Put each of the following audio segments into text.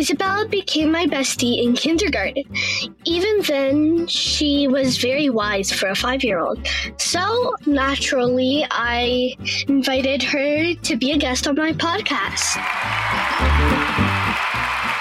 Isabella became my bestie in kindergarten. Even then, she was very wise for a five year old. So, naturally, I invited her to be a guest on my podcast.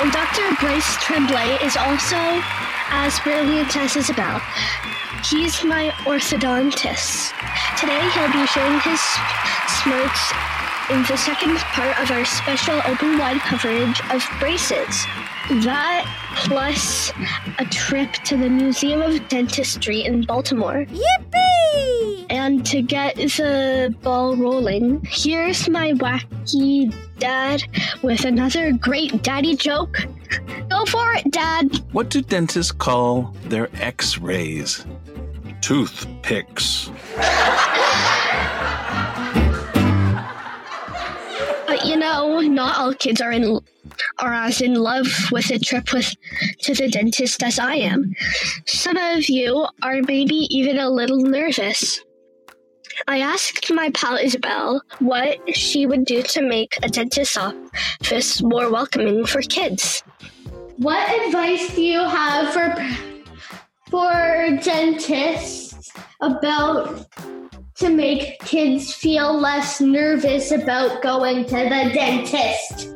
And Dr. Bryce Tremblay is also as brilliant as Isabel. He's my orthodontist. Today, he'll be sharing his smarts in the second part of our special open wide coverage of braces. That plus a trip to the Museum of Dentistry in Baltimore. Yippee! And to get the ball rolling, here's my wacky dad with another great daddy joke. Go for it, Dad. What do dentists call their x rays? Toothpicks. You know, not all kids are in are as in love with a trip with to the dentist as I am. Some of you are maybe even a little nervous. I asked my pal Isabel what she would do to make a dentist's office more welcoming for kids. What advice do you have for for dentists about to make kids feel less nervous about going to the dentist?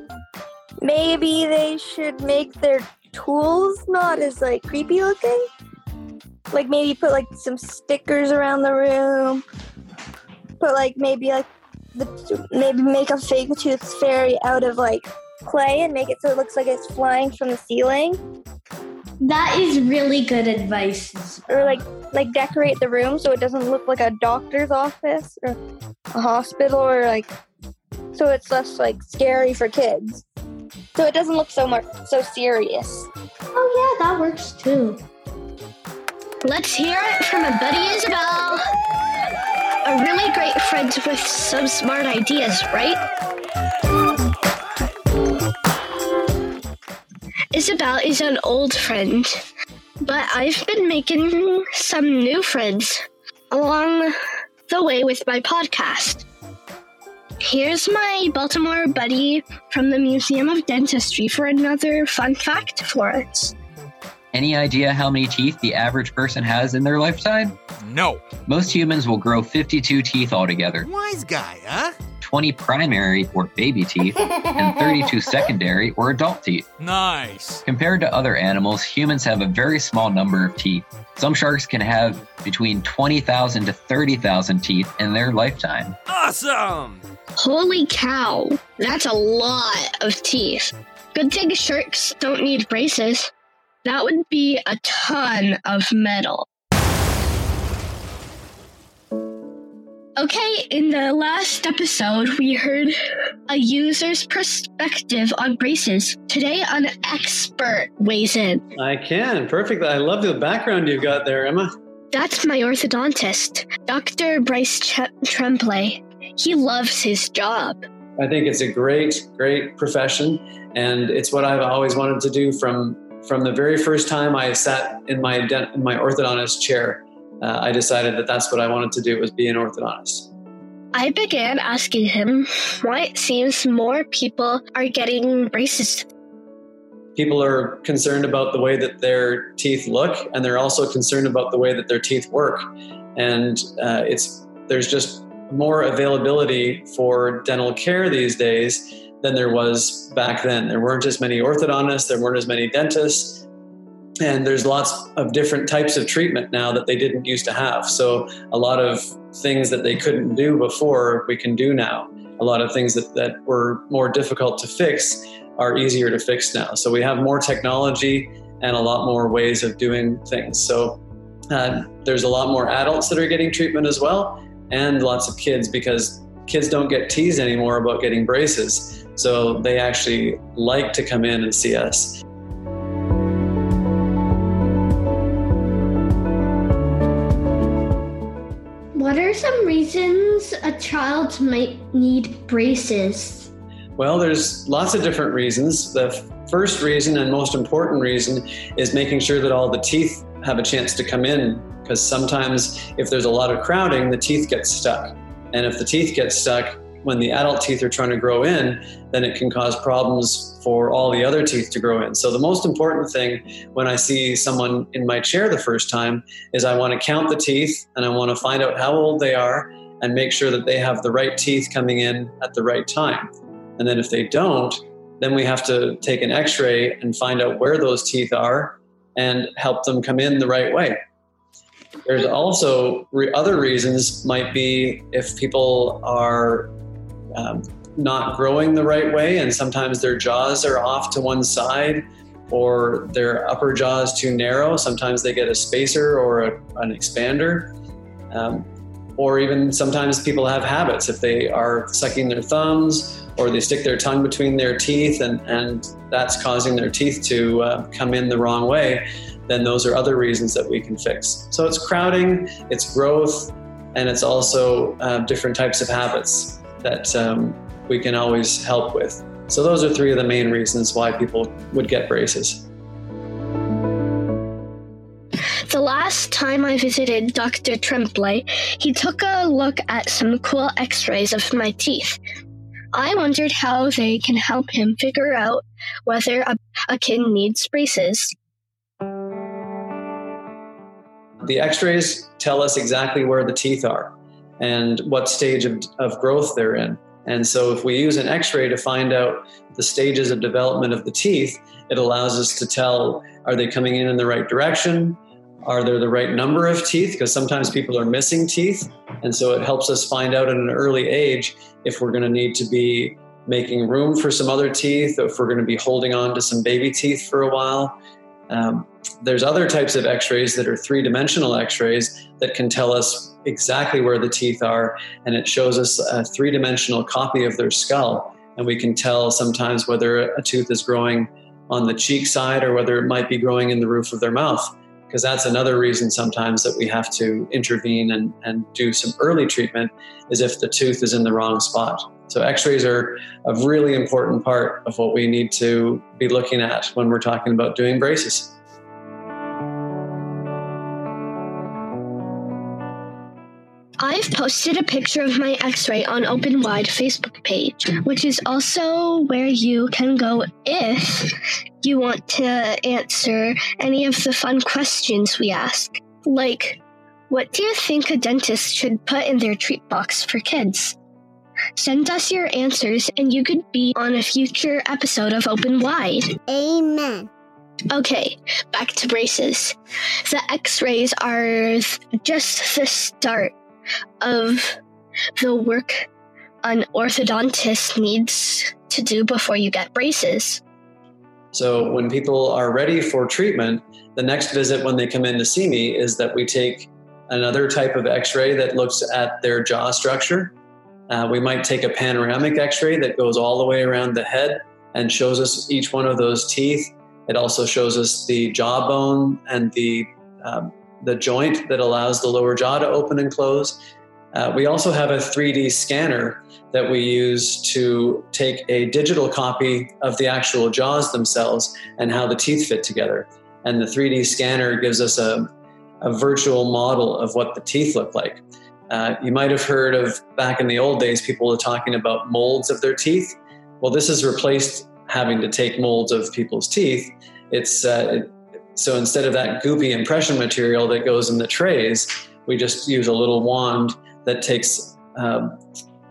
Maybe they should make their tools not as like creepy looking. Like maybe put like some stickers around the room. Put like maybe like the maybe make a fake tooth fairy out of like clay and make it so it looks like it's flying from the ceiling. That is really good advice. Or like like decorate the room so it doesn't look like a doctor's office or a hospital or like so it's less like scary for kids. So it doesn't look so much so serious. Oh yeah, that works too. Let's hear it from a buddy Isabel. A really great friend with some smart ideas, right? Isabel is an old friend, but I've been making some new friends along the way with my podcast. Here's my Baltimore buddy from the Museum of Dentistry for another fun fact for us. Any idea how many teeth the average person has in their lifetime? No. Most humans will grow 52 teeth altogether Wise guy, huh? 20 primary or baby teeth, and 32 secondary or adult teeth. Nice. Compared to other animals, humans have a very small number of teeth. Some sharks can have between 20,000 to 30,000 teeth in their lifetime. Awesome. Holy cow, that's a lot of teeth. Good thing sharks don't need braces. That would be a ton of metal. Okay, in the last episode, we heard a user's perspective on braces. Today, an expert weighs in. I can. Perfect. I love the background you've got there, Emma. That's my orthodontist, Dr. Bryce Ch- Tremblay. He loves his job. I think it's a great, great profession, and it's what I've always wanted to do from from the very first time I sat in my dent- in my orthodontist chair. Uh, I decided that that's what I wanted to do was be an orthodontist. I began asking him why it seems more people are getting braces. People are concerned about the way that their teeth look, and they're also concerned about the way that their teeth work. And uh, it's there's just more availability for dental care these days than there was back then. There weren't as many orthodontists, there weren't as many dentists, and there's lots of different types of treatment now that they didn't used to have. So a lot of things that they couldn't do before, we can do now. A lot of things that, that were more difficult to fix are easier to fix now. So we have more technology and a lot more ways of doing things. So uh, there's a lot more adults that are getting treatment as well, and lots of kids because kids don't get teased anymore about getting braces. So they actually like to come in and see us. A child might need braces? Well, there's lots of different reasons. The first reason and most important reason is making sure that all the teeth have a chance to come in because sometimes if there's a lot of crowding, the teeth get stuck. And if the teeth get stuck, when the adult teeth are trying to grow in, then it can cause problems for all the other teeth to grow in. So the most important thing when I see someone in my chair the first time is I want to count the teeth and I want to find out how old they are and make sure that they have the right teeth coming in at the right time. And then if they don't, then we have to take an x-ray and find out where those teeth are and help them come in the right way. There's also re- other reasons, might be if people are um, not growing the right way, and sometimes their jaws are off to one side, or their upper jaw is too narrow. Sometimes they get a spacer or a, an expander. Um, or even sometimes people have habits if they are sucking their thumbs or they stick their tongue between their teeth and, and that's causing their teeth to uh, come in the wrong way then those are other reasons that we can fix. So it's crowding, it's growth, and it's also uh, different types of habits that um, we can always help with. So those are three of the main reasons why people would get braces. Last time I visited Dr. Tremblay, he took a look at some cool x rays of my teeth. I wondered how they can help him figure out whether a, a kid needs braces. The x rays tell us exactly where the teeth are and what stage of, of growth they're in. And so, if we use an x ray to find out the stages of development of the teeth, it allows us to tell are they coming in in the right direction? Are there the right number of teeth? Because sometimes people are missing teeth. And so, it helps us find out at an early age if we're going to need to be making room for some other teeth, or if we're going to be holding on to some baby teeth for a while. Um, there's other types of x-rays that are three-dimensional x-rays that can tell us exactly where the teeth are and it shows us a three-dimensional copy of their skull and we can tell sometimes whether a tooth is growing on the cheek side or whether it might be growing in the roof of their mouth because that's another reason sometimes that we have to intervene and, and do some early treatment is if the tooth is in the wrong spot. So x-rays are a really important part of what we need to be looking at when we're talking about doing braces I've posted a picture of my x ray on Open Wide Facebook page, which is also where you can go if you want to answer any of the fun questions we ask. Like, what do you think a dentist should put in their treat box for kids? Send us your answers and you could be on a future episode of Open Wide. Amen. Okay, back to braces. The x rays are just the start of the work an orthodontist needs to do before you get braces. So, when people are ready for treatment, the next visit when they come in to see me is that we take another type of x ray that looks at their jaw structure. Uh, we might take a panoramic x ray that goes all the way around the head and shows us each one of those teeth. It also shows us the jawbone and the um, the joint that allows the lower jaw to open and close. Uh, we also have a 3D scanner that we use to take a digital copy of the actual jaws themselves and how the teeth fit together. And the 3D scanner gives us a, a virtual model of what the teeth look like. Uh, you might have heard of back in the old days, people were talking about molds of their teeth. Well, this has replaced having to take molds of people's teeth. It's uh, so instead of that goopy impression material that goes in the trays, we just use a little wand that takes um,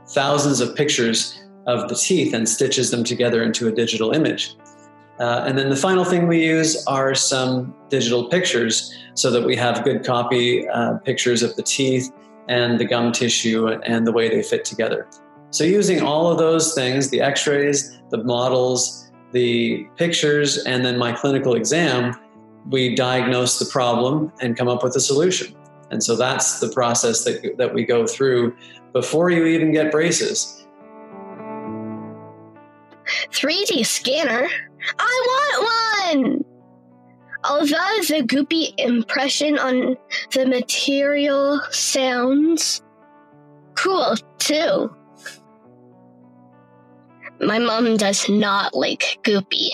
thousands of pictures of the teeth and stitches them together into a digital image. Uh, and then the final thing we use are some digital pictures so that we have good copy uh, pictures of the teeth and the gum tissue and the way they fit together. So, using all of those things the x rays, the models, the pictures, and then my clinical exam we diagnose the problem and come up with a solution. And so that's the process that, that we go through before you even get braces. 3D scanner? I want one! Although the goopy impression on the material sounds cool too. My mom does not like goopy.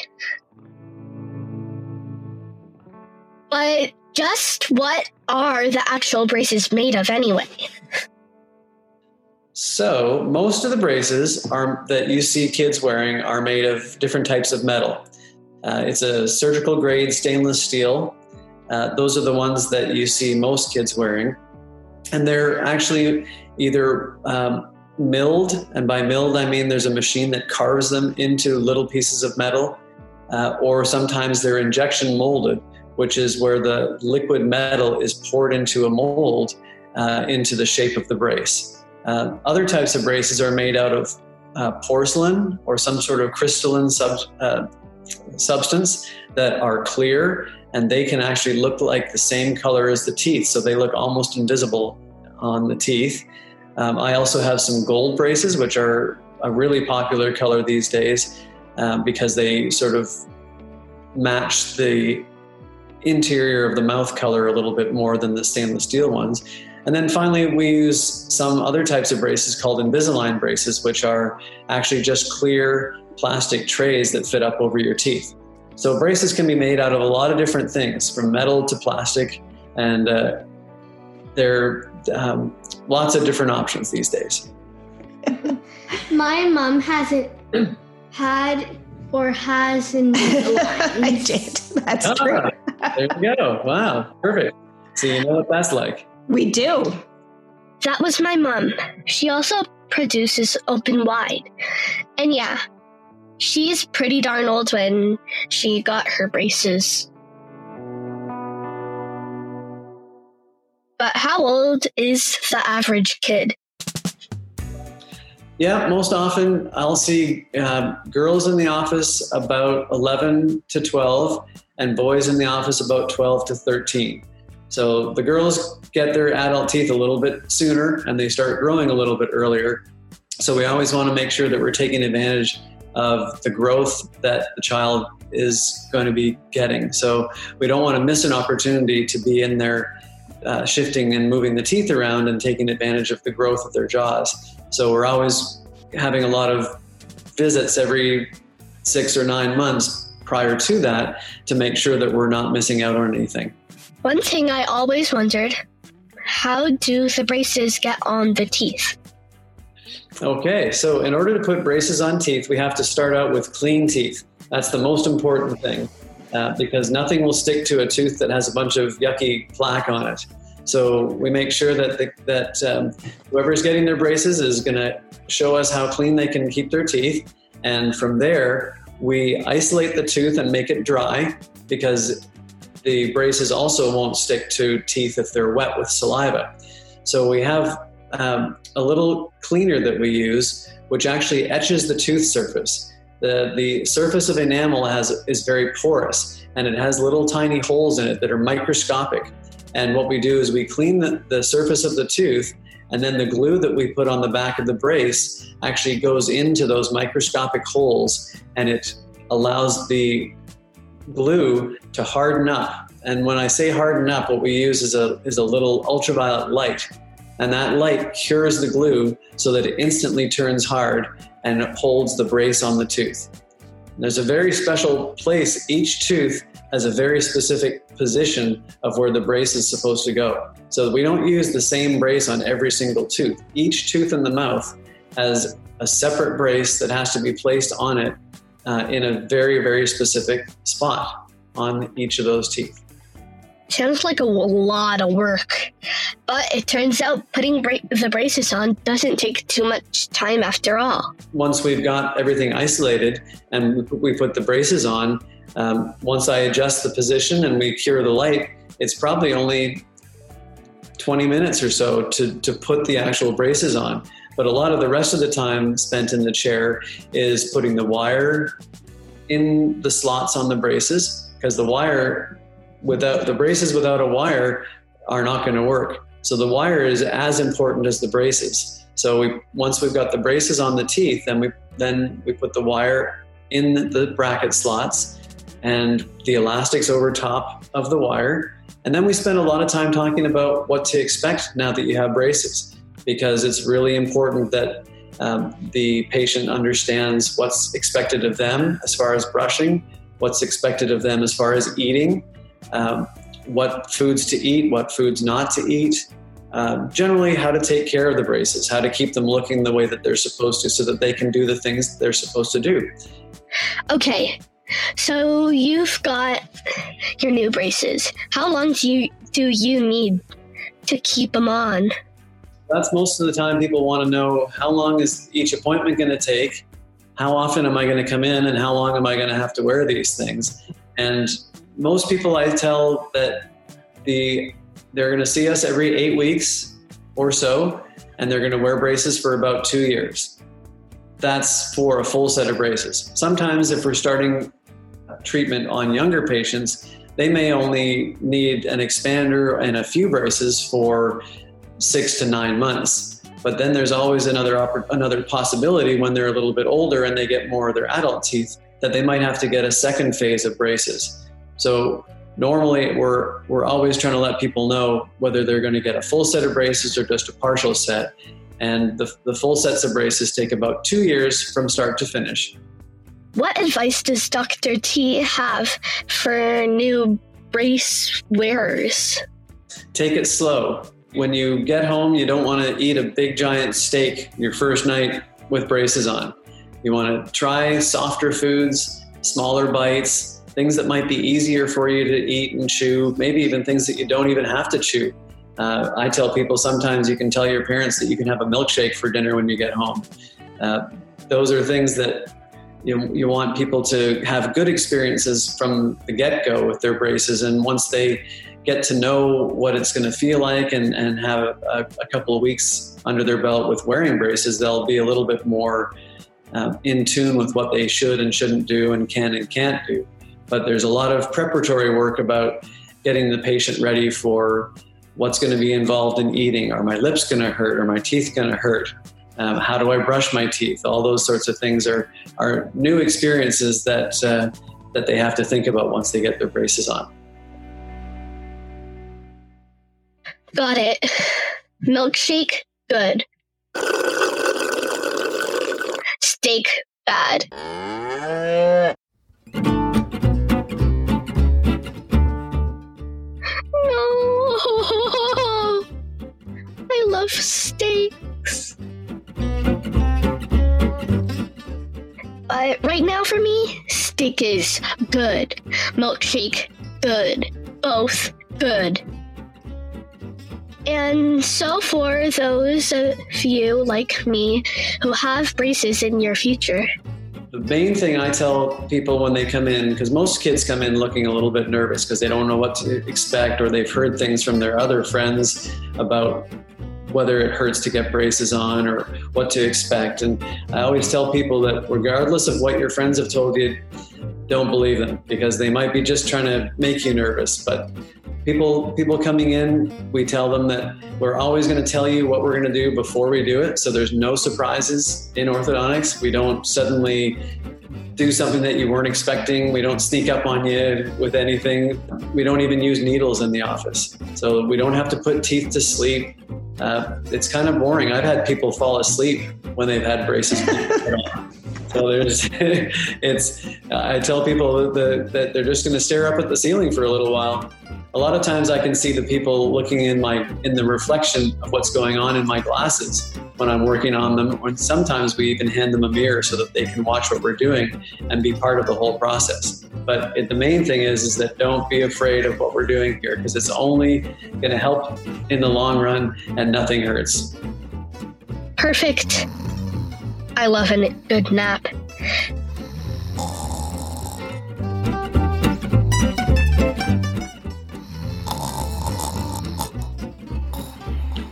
But just what are the actual braces made of anyway? So most of the braces are that you see kids wearing are made of different types of metal. Uh, it's a surgical grade stainless steel. Uh, those are the ones that you see most kids wearing, and they're actually either um, milled, and by milled I mean there's a machine that carves them into little pieces of metal, uh, or sometimes they're injection molded, which is where the liquid metal is poured into a mold uh, into the shape of the brace. Uh, other types of braces are made out of uh, porcelain or some sort of crystalline sub, uh, substance that are clear and they can actually look like the same color as the teeth, so they look almost invisible on the teeth. Um, I also have some gold braces, which are a really popular color these days um, because they sort of match the interior of the mouth color a little bit more than the stainless steel ones. And then finally, we use some other types of braces called Invisalign braces, which are actually just clear plastic trays that fit up over your teeth. So braces can be made out of a lot of different things, from metal to plastic, and uh, there are um, lots of different options these days. My mom hasn't had or has in I did. That's Ah, true. There you go. Wow, perfect. So you know what that's like. We do. That was my mom. She also produces Open Wide. And yeah, she's pretty darn old when she got her braces. But how old is the average kid? Yeah, most often I'll see uh, girls in the office about 11 to 12 and boys in the office about 12 to 13. So the girls get their adult teeth a little bit sooner and they start growing a little bit earlier. So we always want to make sure that we're taking advantage of the growth that the child is going to be getting. So we don't want to miss an opportunity to be in there uh, shifting and moving the teeth around and taking advantage of the growth of their jaws. So we're always having a lot of visits every six or nine months prior to that to make sure that we're not missing out on anything. One thing I always wondered how do the braces get on the teeth? Okay, so in order to put braces on teeth, we have to start out with clean teeth. That's the most important thing uh, because nothing will stick to a tooth that has a bunch of yucky plaque on it. So we make sure that the, that um, whoever's getting their braces is going to show us how clean they can keep their teeth, and from there we isolate the tooth and make it dry because the braces also won't stick to teeth if they're wet with saliva. So we have um, a little cleaner that we use, which actually etches the tooth surface. The, the surface of enamel has, is very porous and it has little tiny holes in it that are microscopic. And what we do is we clean the, the surface of the tooth, and then the glue that we put on the back of the brace actually goes into those microscopic holes and it allows the glue to harden up. And when I say harden up, what we use is a, is a little ultraviolet light. And that light cures the glue so that it instantly turns hard and it holds the brace on the tooth. And there's a very special place. Each tooth has a very specific position of where the brace is supposed to go. So we don't use the same brace on every single tooth. Each tooth in the mouth has a separate brace that has to be placed on it uh, in a very, very specific spot on each of those teeth. Sounds like a lot of work. But it turns out putting bra- the braces on doesn't take too much time after all. Once we've got everything isolated and we put- the braces on, um, once I adjust the position and we cure the light, it's probably only 20 minutes or so to, to put the actual braces on. But a lot of the rest of the time spent in the chair is putting the wire in the slots on the braces because the wire without the braces without a wire are not going to work. So the wire is as important as the braces. So we once we've got the braces on the teeth, then we then we put the wire in the bracket slots and the elastics over top of the wire. And then we spend a lot of time talking about what to expect now that you have braces, because it's really important that um, the patient understands what's expected of them as far as brushing, what's expected of them as far as eating, um, what foods to eat, what foods not to eat, um, generally how to take care of the braces, how to keep them looking the way that they're supposed to, so that they can do the things they're supposed to do. Okay, so you've got your new braces. How long do you do you need to keep them on? That's most of the time people want to know how long is each appointment going to take, how often am I going to come in, and how long am I going to have to wear these things. And most people I tell that the they're going to see us every eight weeks or so, and they're going to wear braces for about two years. That's for a full set of braces. Sometimes, if we're starting treatment on younger patients, they may only need an expander and a few braces for six to nine months. But then there's always another another possibility when they're a little bit older and they get more of their adult teeth that they might have to get a second phase of braces. So normally we're we're always trying to let people know whether they're going to get a full set of braces or just a partial set. And the, the full sets of braces take about two years from start to finish. What advice does Dr. T have for new brace wearers? Take it slow. When you get home, you don't want to eat a big giant steak your first night with braces on. You want to try softer foods, smaller bites, things that might be easier for you to eat and chew, maybe even things that you don't even have to chew. Uh, I tell people sometimes you can tell your parents that you can have a milkshake for dinner when you get home. Uh, those are things that you, you want people to have good experiences from the get go with their braces. And once they get to know what it's going to feel like and, and have a, a, couple of weeks under their belt with wearing braces, they'll be a little bit more uh, in tune with what they should and shouldn't do and can and can't do. But there's a lot of preparatory work about getting the patient ready for what's going to be involved in eating. Are my lips going to hurt? Are my teeth going to hurt? Um, how do I brush my teeth? All those sorts of things are are new experiences that uh, that they have to think about once they get their braces on. Got it. Milkshake, good. Steak, bad. I love steaks. But right now for me, steak is good. Milkshake, good. Both good. And so, for those of you like me who have braces in your future, the main thing I tell people when they come in, because most kids come in looking a little bit nervous because they don't know what to expect or they've heard things from their other friends about whether it hurts to get braces on or what to expect. And I always tell people that regardless of what your friends have told you, don't believe them because they might be just trying to make you nervous. But people people coming in, we tell them that we're always going to tell you what we're going to do before we do it. So there's no surprises in orthodontics. We don't suddenly do something that you weren't expecting. We don't sneak up on you with anything. We don't even use needles in the office. So we don't have to put teeth to sleep. Uh, it's kind of boring. I've had people fall asleep when they've had braces. so there's, it's. I tell people that, that they're just going to stare up at the ceiling for a little while. A lot of times, I can see the people looking in my in the reflection of what's going on in my glasses when I'm working on them. And sometimes we even hand them a mirror so that they can watch what we're doing and be part of the whole process. But it, the main thing is, is that don't be afraid of what we're doing here because it's only going to help in the long run and nothing hurts. perfect. I love a good nap.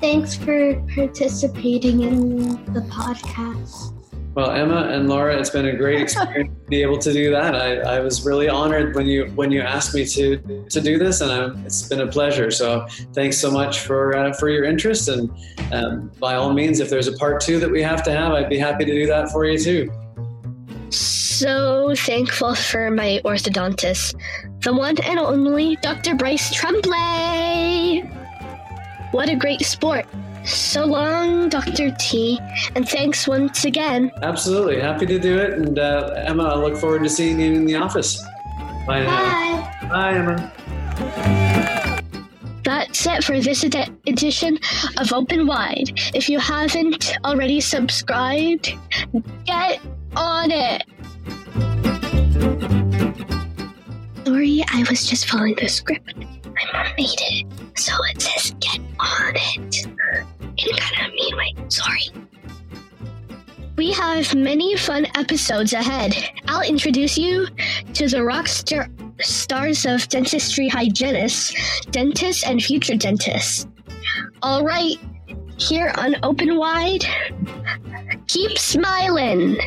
Thanks for participating in the podcast. Well, Emma and Laura, it's been a great experience to be able to do that. I, I was really honored when you when you asked me to to do this, and I, it's been a pleasure. So, thanks so much for uh, for your interest. And um, by all means, if there's a part two that we have to have, I'd be happy to do that for you too. So thankful for my orthodontist, the one and only Dr. Bryce Tremblay. What a great sport. So long, Dr. T, and thanks once again. Absolutely, happy to do it. And uh, Emma, I look forward to seeing you in the office. Bye. Bye. Bye, Emma. That's it for this edi- edition of Open Wide. If you haven't already subscribed, get on it. Sorry, I was just following the script. My mom made it, so it says get on it. In kind of a mean way. Sorry. We have many fun episodes ahead. I'll introduce you to the rock star- stars of dentistry hygienists, dentists, and future dentists. All right, here on Open Wide, keep smiling.